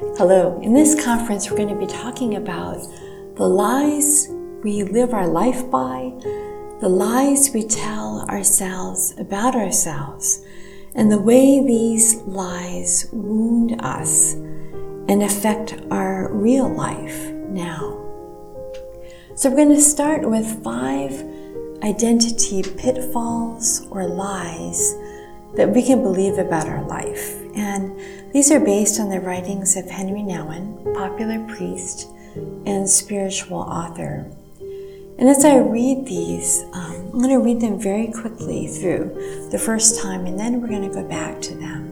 Hello. In this conference, we're going to be talking about the lies we live our life by, the lies we tell ourselves about ourselves, and the way these lies wound us and affect our real life now. So, we're going to start with five identity pitfalls or lies that we can believe about our life. And these are based on the writings of Henri Nouwen, popular priest and spiritual author. And as I read these, um, I'm going to read them very quickly through the first time, and then we're going to go back to them.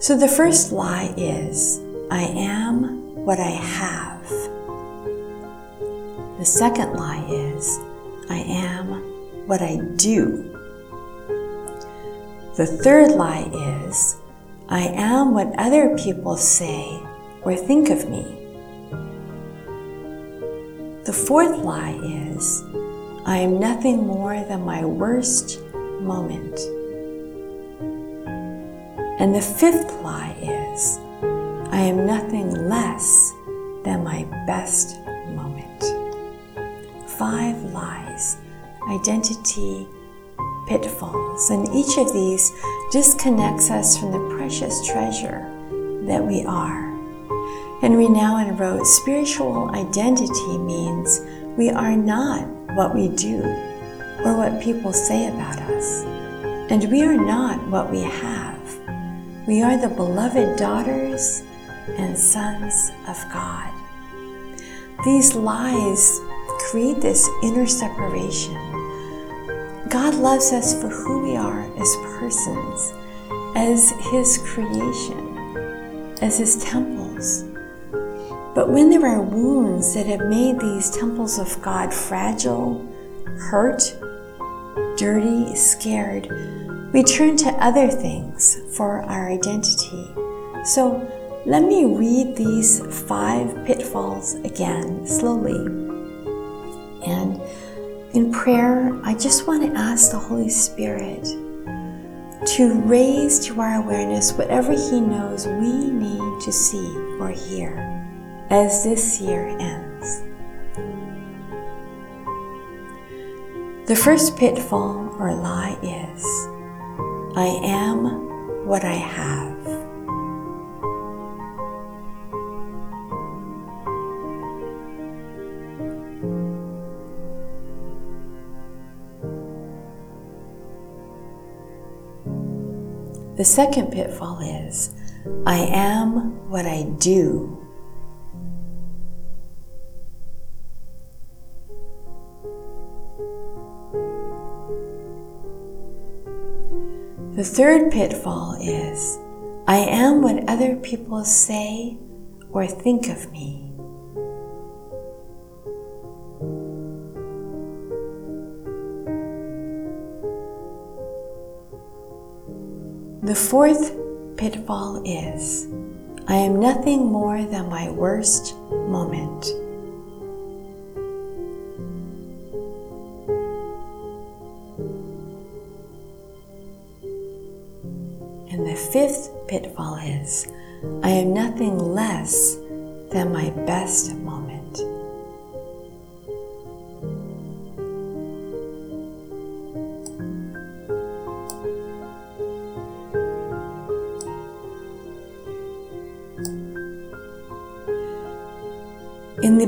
So the first lie is I am what I have. The second lie is I am what I do. The third lie is, I am what other people say or think of me. The fourth lie is, I am nothing more than my worst moment. And the fifth lie is, I am nothing less than my best moment. Five lies, identity, pitfalls, and each of these disconnects us from the precious treasure that we are. Henri Nouwen wrote Spiritual identity means we are not what we do or what people say about us, and we are not what we have. We are the beloved daughters and sons of God. These lies create this inner separation God loves us for who we are as persons, as His creation, as His temples. But when there are wounds that have made these temples of God fragile, hurt, dirty, scared, we turn to other things for our identity. So let me read these five pitfalls again slowly. And in prayer, I just want to ask the Holy Spirit to raise to our awareness whatever He knows we need to see or hear as this year ends. The first pitfall or lie is I am what I have. The second pitfall is I am what I do. The third pitfall is I am what other people say or think of me. The fourth pitfall is I am nothing more than my worst moment. And the fifth pitfall is I am nothing less than my best moment.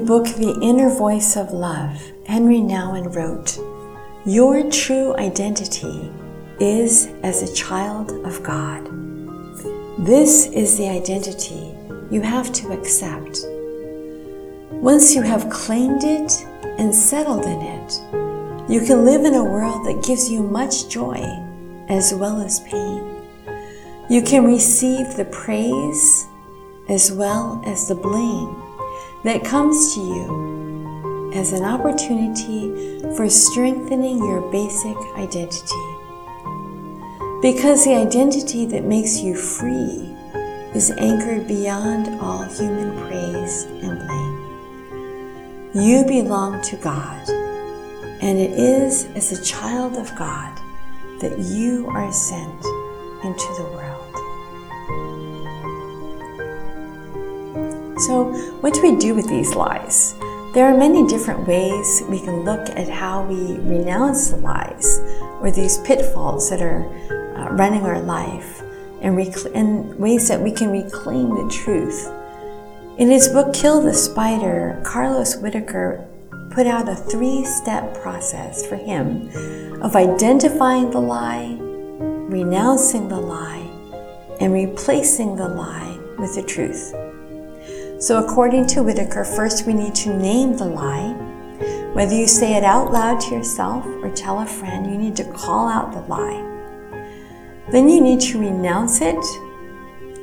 Book The Inner Voice of Love, Henri Nouwen wrote, Your true identity is as a child of God. This is the identity you have to accept. Once you have claimed it and settled in it, you can live in a world that gives you much joy as well as pain. You can receive the praise as well as the blame that comes to you as an opportunity for strengthening your basic identity. Because the identity that makes you free is anchored beyond all human praise and blame. You belong to God, and it is as a child of God that you are sent into the world. So, what do we do with these lies? There are many different ways we can look at how we renounce the lies or these pitfalls that are uh, running our life and, rec- and ways that we can reclaim the truth. In his book, Kill the Spider, Carlos Whittaker put out a three step process for him of identifying the lie, renouncing the lie, and replacing the lie with the truth. So, according to Whittaker, first we need to name the lie. Whether you say it out loud to yourself or tell a friend, you need to call out the lie. Then you need to renounce it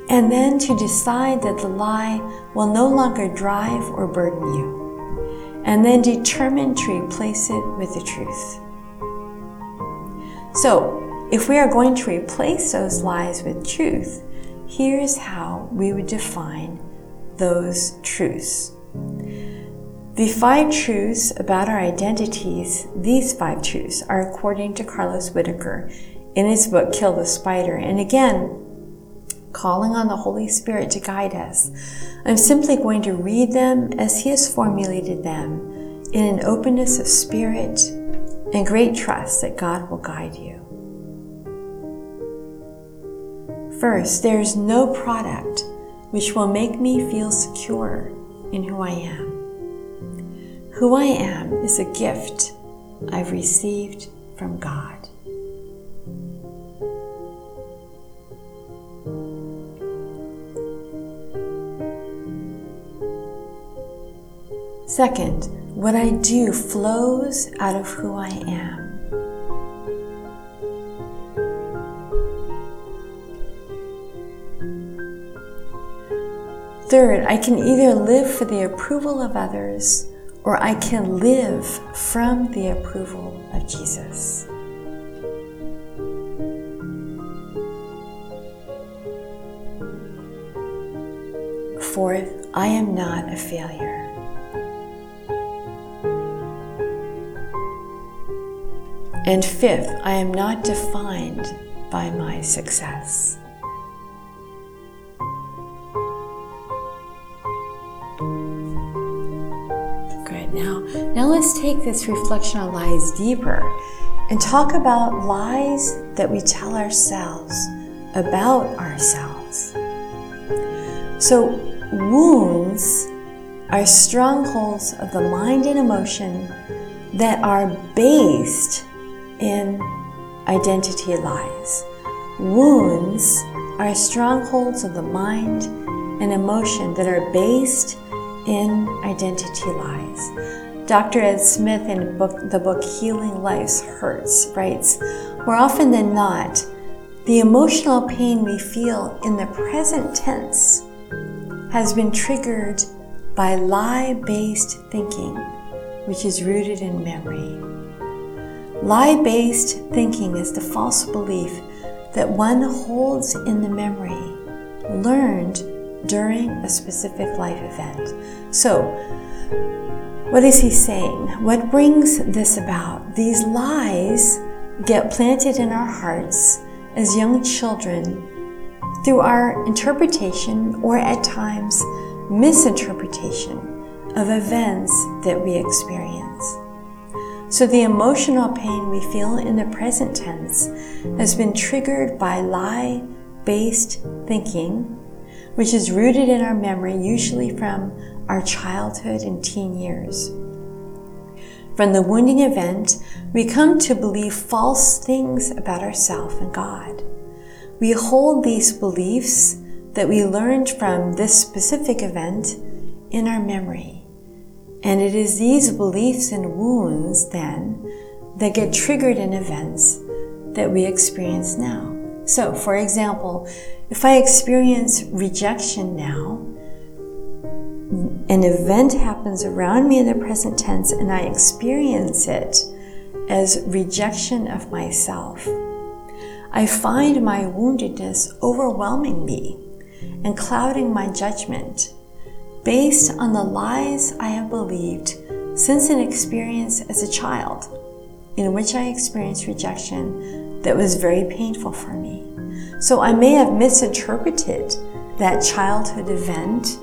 and then to decide that the lie will no longer drive or burden you, and then determine to replace it with the truth. So, if we are going to replace those lies with truth, here's how we would define those truths. The five truths about our identities, these five truths, are according to Carlos Whittaker in his book Kill the Spider. And again, calling on the Holy Spirit to guide us. I'm simply going to read them as He has formulated them in an openness of spirit and great trust that God will guide you. First, there is no product which will make me feel secure in who I am. Who I am is a gift I've received from God. Second, what I do flows out of who I am. Third, I can either live for the approval of others or I can live from the approval of Jesus. Fourth, I am not a failure. And fifth, I am not defined by my success. Now, now let's take this reflection on lies deeper and talk about lies that we tell ourselves about ourselves. So, wounds are strongholds of the mind and emotion that are based in identity lies. Wounds are strongholds of the mind and emotion that are based in identity lies. Dr. Ed Smith in book, the book Healing Life's Hurts writes More often than not, the emotional pain we feel in the present tense has been triggered by lie based thinking, which is rooted in memory. Lie based thinking is the false belief that one holds in the memory learned during a specific life event. So, what is he saying? What brings this about? These lies get planted in our hearts as young children through our interpretation or at times misinterpretation of events that we experience. So the emotional pain we feel in the present tense has been triggered by lie based thinking, which is rooted in our memory, usually from our childhood and teen years. From the wounding event, we come to believe false things about ourselves and God. We hold these beliefs that we learned from this specific event in our memory. And it is these beliefs and wounds then that get triggered in events that we experience now. So, for example, if I experience rejection now, an event happens around me in the present tense and I experience it as rejection of myself. I find my woundedness overwhelming me and clouding my judgment based on the lies I have believed since an experience as a child in which I experienced rejection that was very painful for me. So I may have misinterpreted that childhood event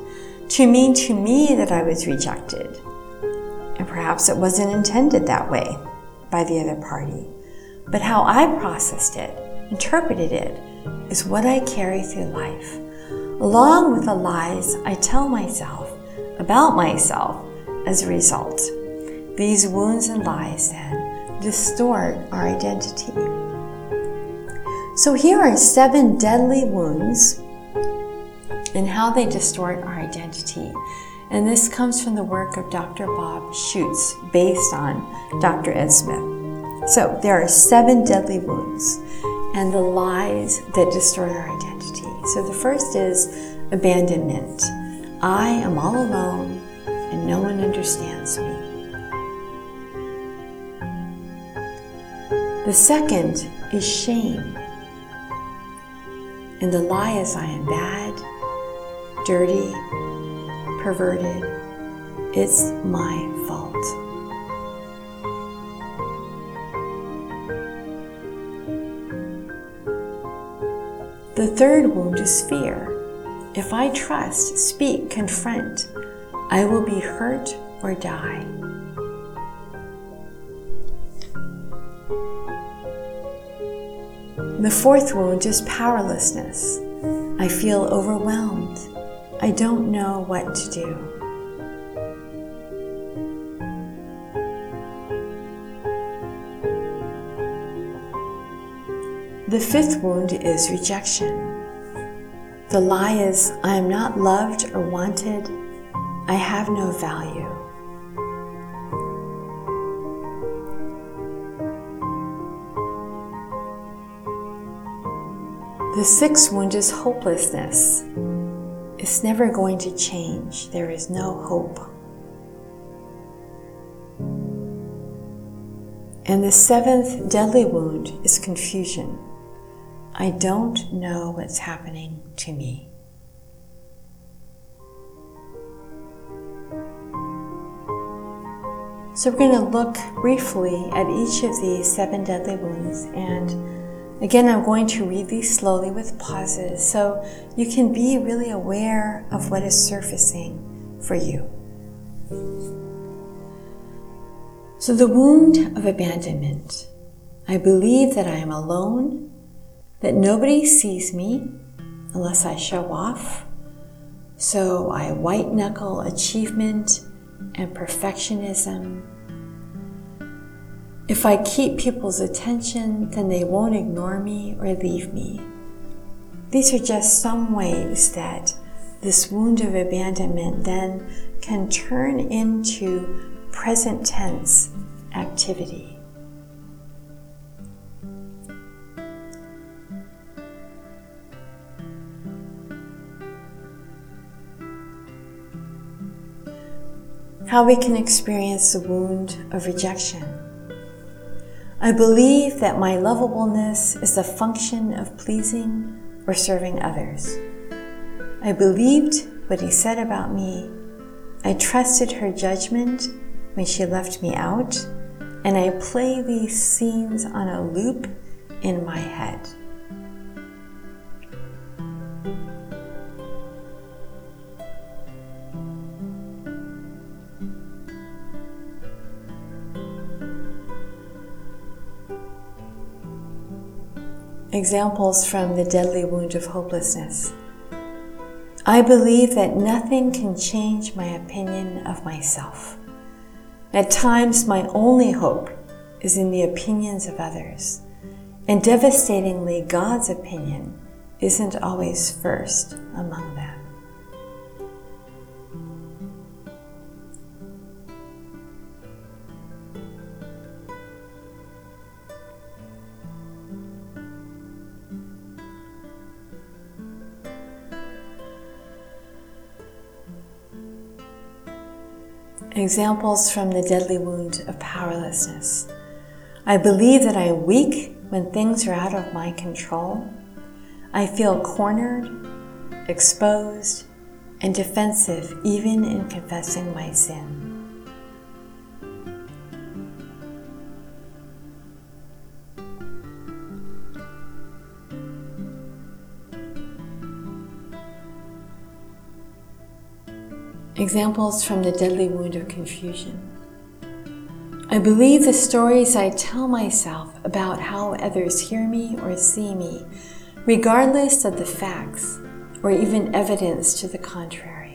to mean to me that I was rejected. And perhaps it wasn't intended that way by the other party. But how I processed it, interpreted it, is what I carry through life, along with the lies I tell myself about myself as a result. These wounds and lies then distort our identity. So here are seven deadly wounds and how they distort our identity. And this comes from the work of Dr. Bob Schutz, based on Dr. Ed Smith. So there are seven deadly wounds and the lies that distort our identity. So the first is abandonment. I am all alone and no one understands me. The second is shame. And the lie is I am bad, dirty, perverted. It's my fault. The third wound is fear. If I trust, speak, confront, I will be hurt or die. The fourth wound is powerlessness. I feel overwhelmed. I don't know what to do. The fifth wound is rejection. The lie is, I am not loved or wanted. I have no value. The sixth wound is hopelessness. It's never going to change. There is no hope. And the seventh deadly wound is confusion. I don't know what's happening to me. So, we're going to look briefly at each of these seven deadly wounds and Again, I'm going to read these slowly with pauses so you can be really aware of what is surfacing for you. So, the wound of abandonment. I believe that I am alone, that nobody sees me unless I show off. So, I white knuckle achievement and perfectionism if I keep people's attention, then they won't ignore me or leave me. These are just some ways that this wound of abandonment then can turn into present tense activity. How we can experience the wound of rejection. I believe that my lovableness is a function of pleasing or serving others. I believed what he said about me. I trusted her judgment when she left me out, and I play these scenes on a loop in my head. Examples from the deadly wound of hopelessness. I believe that nothing can change my opinion of myself. At times, my only hope is in the opinions of others. And devastatingly, God's opinion isn't always first among them. Examples from the deadly wound of powerlessness. I believe that I am weak when things are out of my control. I feel cornered, exposed, and defensive even in confessing my sin. Examples from the deadly wound of confusion. I believe the stories I tell myself about how others hear me or see me, regardless of the facts or even evidence to the contrary.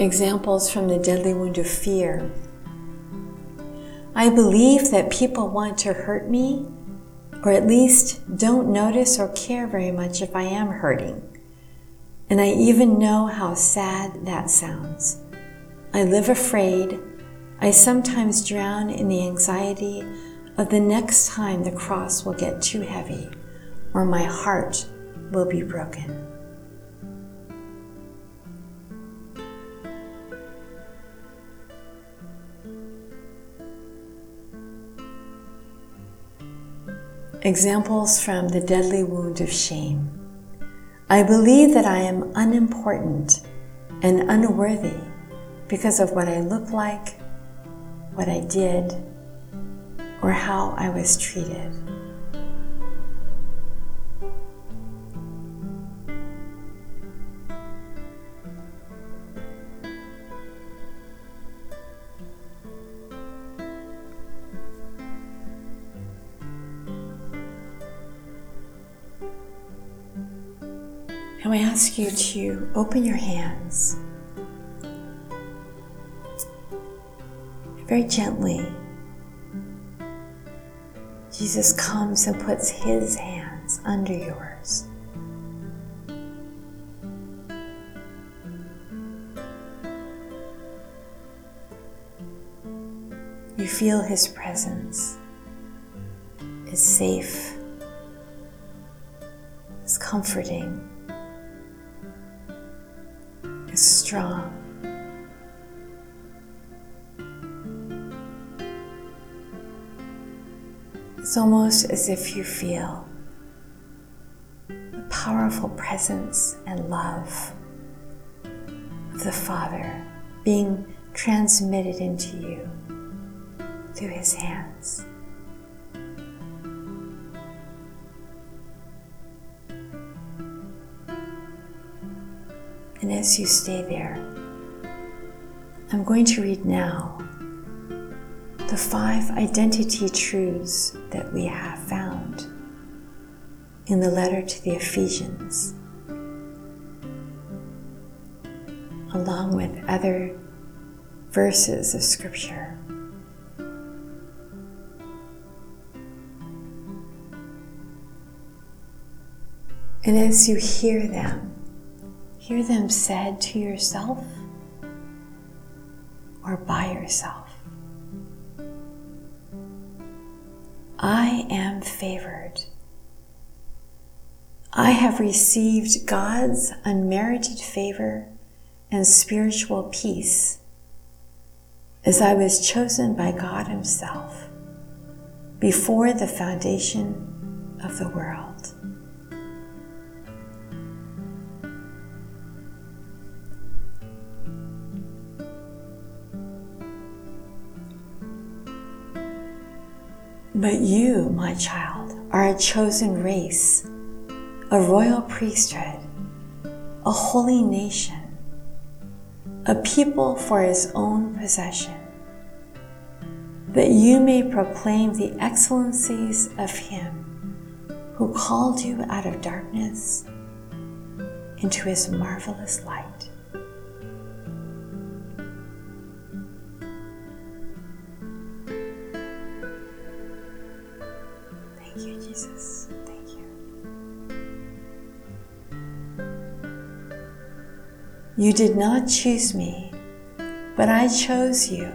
Examples from the deadly wound of fear. I believe that people want to hurt me, or at least don't notice or care very much if I am hurting. And I even know how sad that sounds. I live afraid. I sometimes drown in the anxiety of the next time the cross will get too heavy or my heart will be broken. Examples from the deadly wound of shame. I believe that I am unimportant and unworthy because of what I look like, what I did, or how I was treated. You to open your hands very gently. Jesus comes and puts his hands under yours. You feel his presence. It's safe. It's comforting strong. It's almost as if you feel the powerful presence and love of the Father being transmitted into you through His hands. As you stay there, I'm going to read now the five identity truths that we have found in the letter to the Ephesians, along with other verses of Scripture. And as you hear them, hear them said to yourself or by yourself. I am favored. I have received God's unmerited favor and spiritual peace as I was chosen by God Himself before the foundation of the world. But you, my child, are a chosen race, a royal priesthood, a holy nation, a people for his own possession, that you may proclaim the excellencies of him who called you out of darkness into his marvelous light. You did not choose me, but I chose you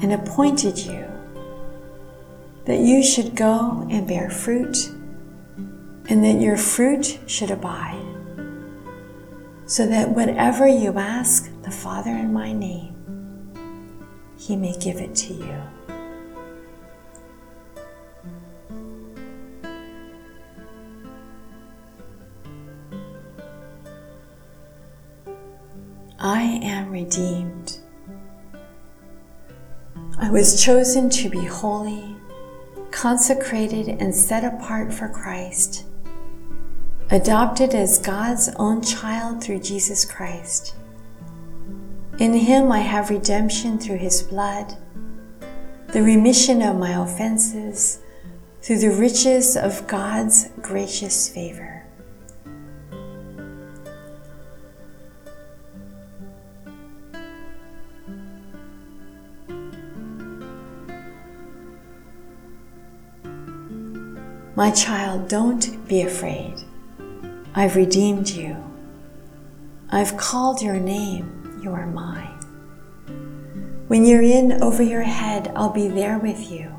and appointed you that you should go and bear fruit and that your fruit should abide, so that whatever you ask the Father in my name, he may give it to you. I am redeemed. I was chosen to be holy, consecrated, and set apart for Christ, adopted as God's own child through Jesus Christ. In Him I have redemption through His blood, the remission of my offenses through the riches of God's gracious favor. My child, don't be afraid. I've redeemed you. I've called your name. You are mine. When you're in over your head, I'll be there with you.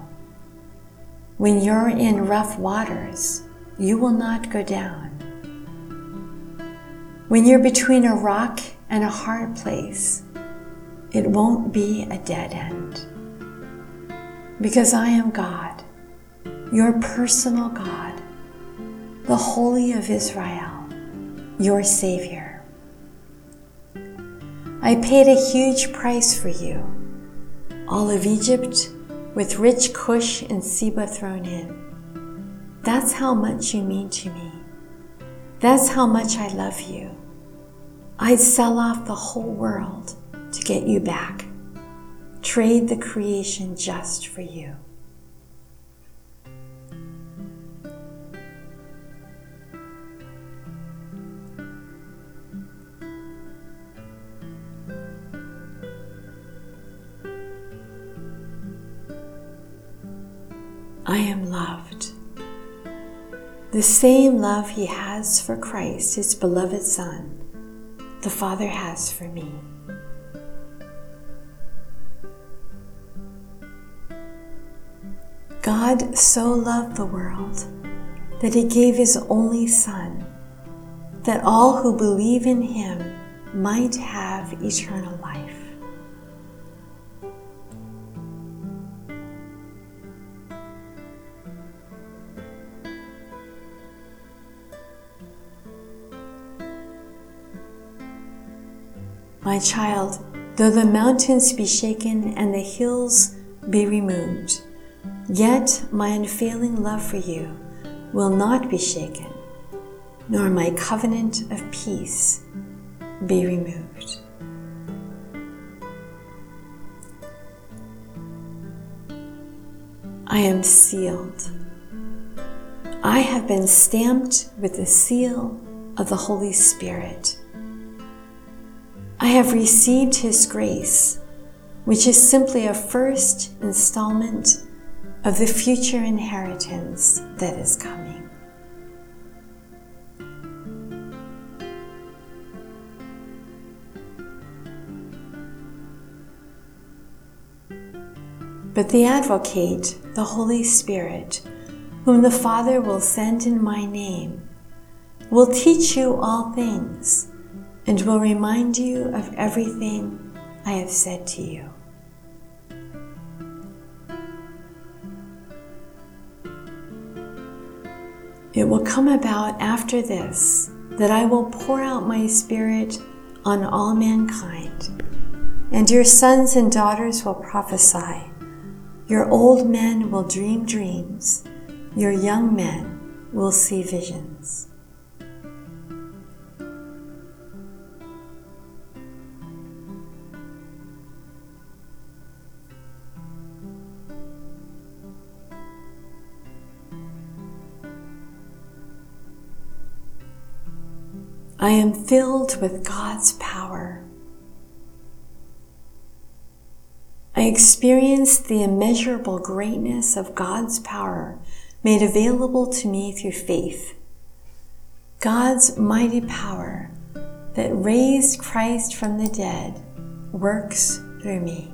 When you're in rough waters, you will not go down. When you're between a rock and a hard place, it won't be a dead end. Because I am God your personal God, the Holy of Israel, your Savior. I paid a huge price for you, all of Egypt with rich Cush and Seba thrown in. That's how much you mean to me. That's how much I love you. I'd sell off the whole world to get you back. Trade the creation just for you. I am loved. The same love he has for Christ, his beloved Son, the Father has for me. God so loved the world that he gave his only Son, that all who believe in him might have eternal life. Child, though the mountains be shaken and the hills be removed, yet my unfailing love for you will not be shaken, nor my covenant of peace be removed. I am sealed. I have been stamped with the seal of the Holy Spirit. I have received His grace, which is simply a first installment of the future inheritance that is coming. But the Advocate, the Holy Spirit, whom the Father will send in my name, will teach you all things and will remind you of everything I have said to you. It will come about after this that I will pour out my Spirit on all mankind, and your sons and daughters will prophesy. Your old men will dream dreams, your young men will see visions. I am filled with God's power. I experience the immeasurable greatness of God's power made available to me through faith. God's mighty power that raised Christ from the dead works through me.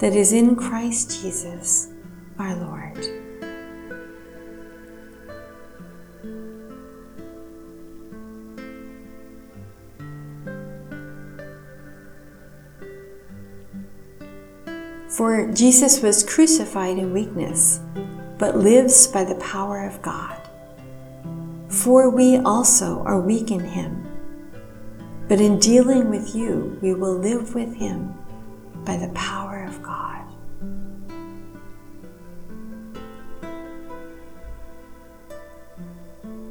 that is in Christ Jesus our Lord. For Jesus was crucified in weakness, but lives by the power of God. For we also are weak in him, but in dealing with you, we will live with him by the power of God.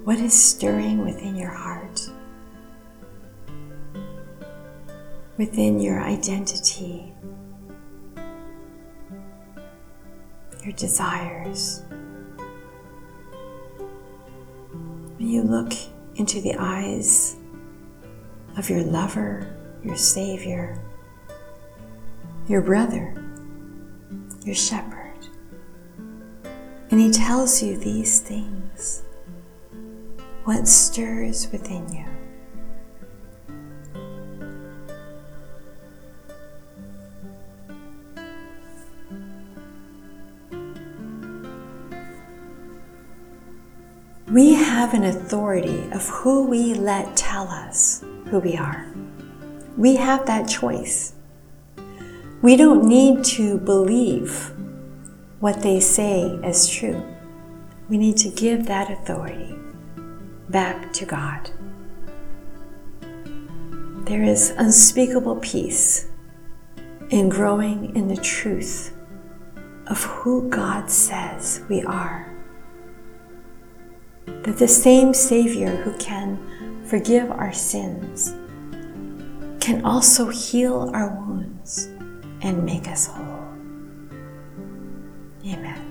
What is stirring within your heart? Within your identity? your desires. When you look into the eyes of your lover, your Savior, your brother, your shepherd, and he tells you these things, what stirs within you? We have an authority of who we let tell us who we are. We have that choice. We don't need to believe what they say as true. We need to give that authority back to God. There is unspeakable peace in growing in the truth of who God says we are that the same Savior who can forgive our sins can also heal our wounds and make us whole. Amen.